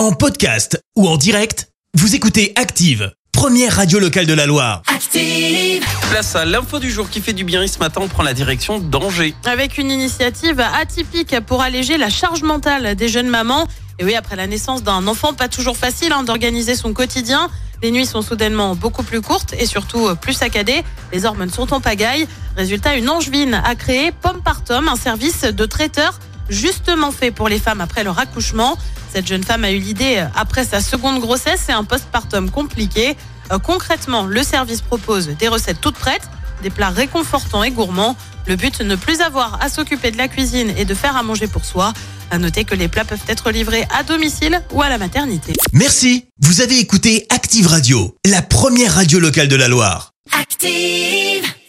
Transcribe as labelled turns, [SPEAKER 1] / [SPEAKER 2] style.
[SPEAKER 1] En podcast ou en direct, vous écoutez Active, première radio locale de la Loire.
[SPEAKER 2] Active.
[SPEAKER 3] Place à l'info du jour qui fait du bien. Et ce matin, on prend la direction d'Angers.
[SPEAKER 4] Avec une initiative atypique pour alléger la charge mentale des jeunes mamans. Et oui, après la naissance d'un enfant, pas toujours facile hein, d'organiser son quotidien. Les nuits sont soudainement beaucoup plus courtes et surtout euh, plus saccadées. Les hormones sont en pagaille. Résultat, une angevine a créé Pomme par Tom, un service de traiteur justement fait pour les femmes après leur accouchement. Cette jeune femme a eu l'idée euh, après sa seconde grossesse et un postpartum compliqué. Euh, Concrètement, le service propose des recettes toutes prêtes, des plats réconfortants et gourmands. Le but, ne plus avoir à s'occuper de la cuisine et de faire à manger pour soi. À noter que les plats peuvent être livrés à domicile ou à la maternité.
[SPEAKER 1] Merci, vous avez écouté Active Radio, la première radio locale de la Loire.
[SPEAKER 2] Active.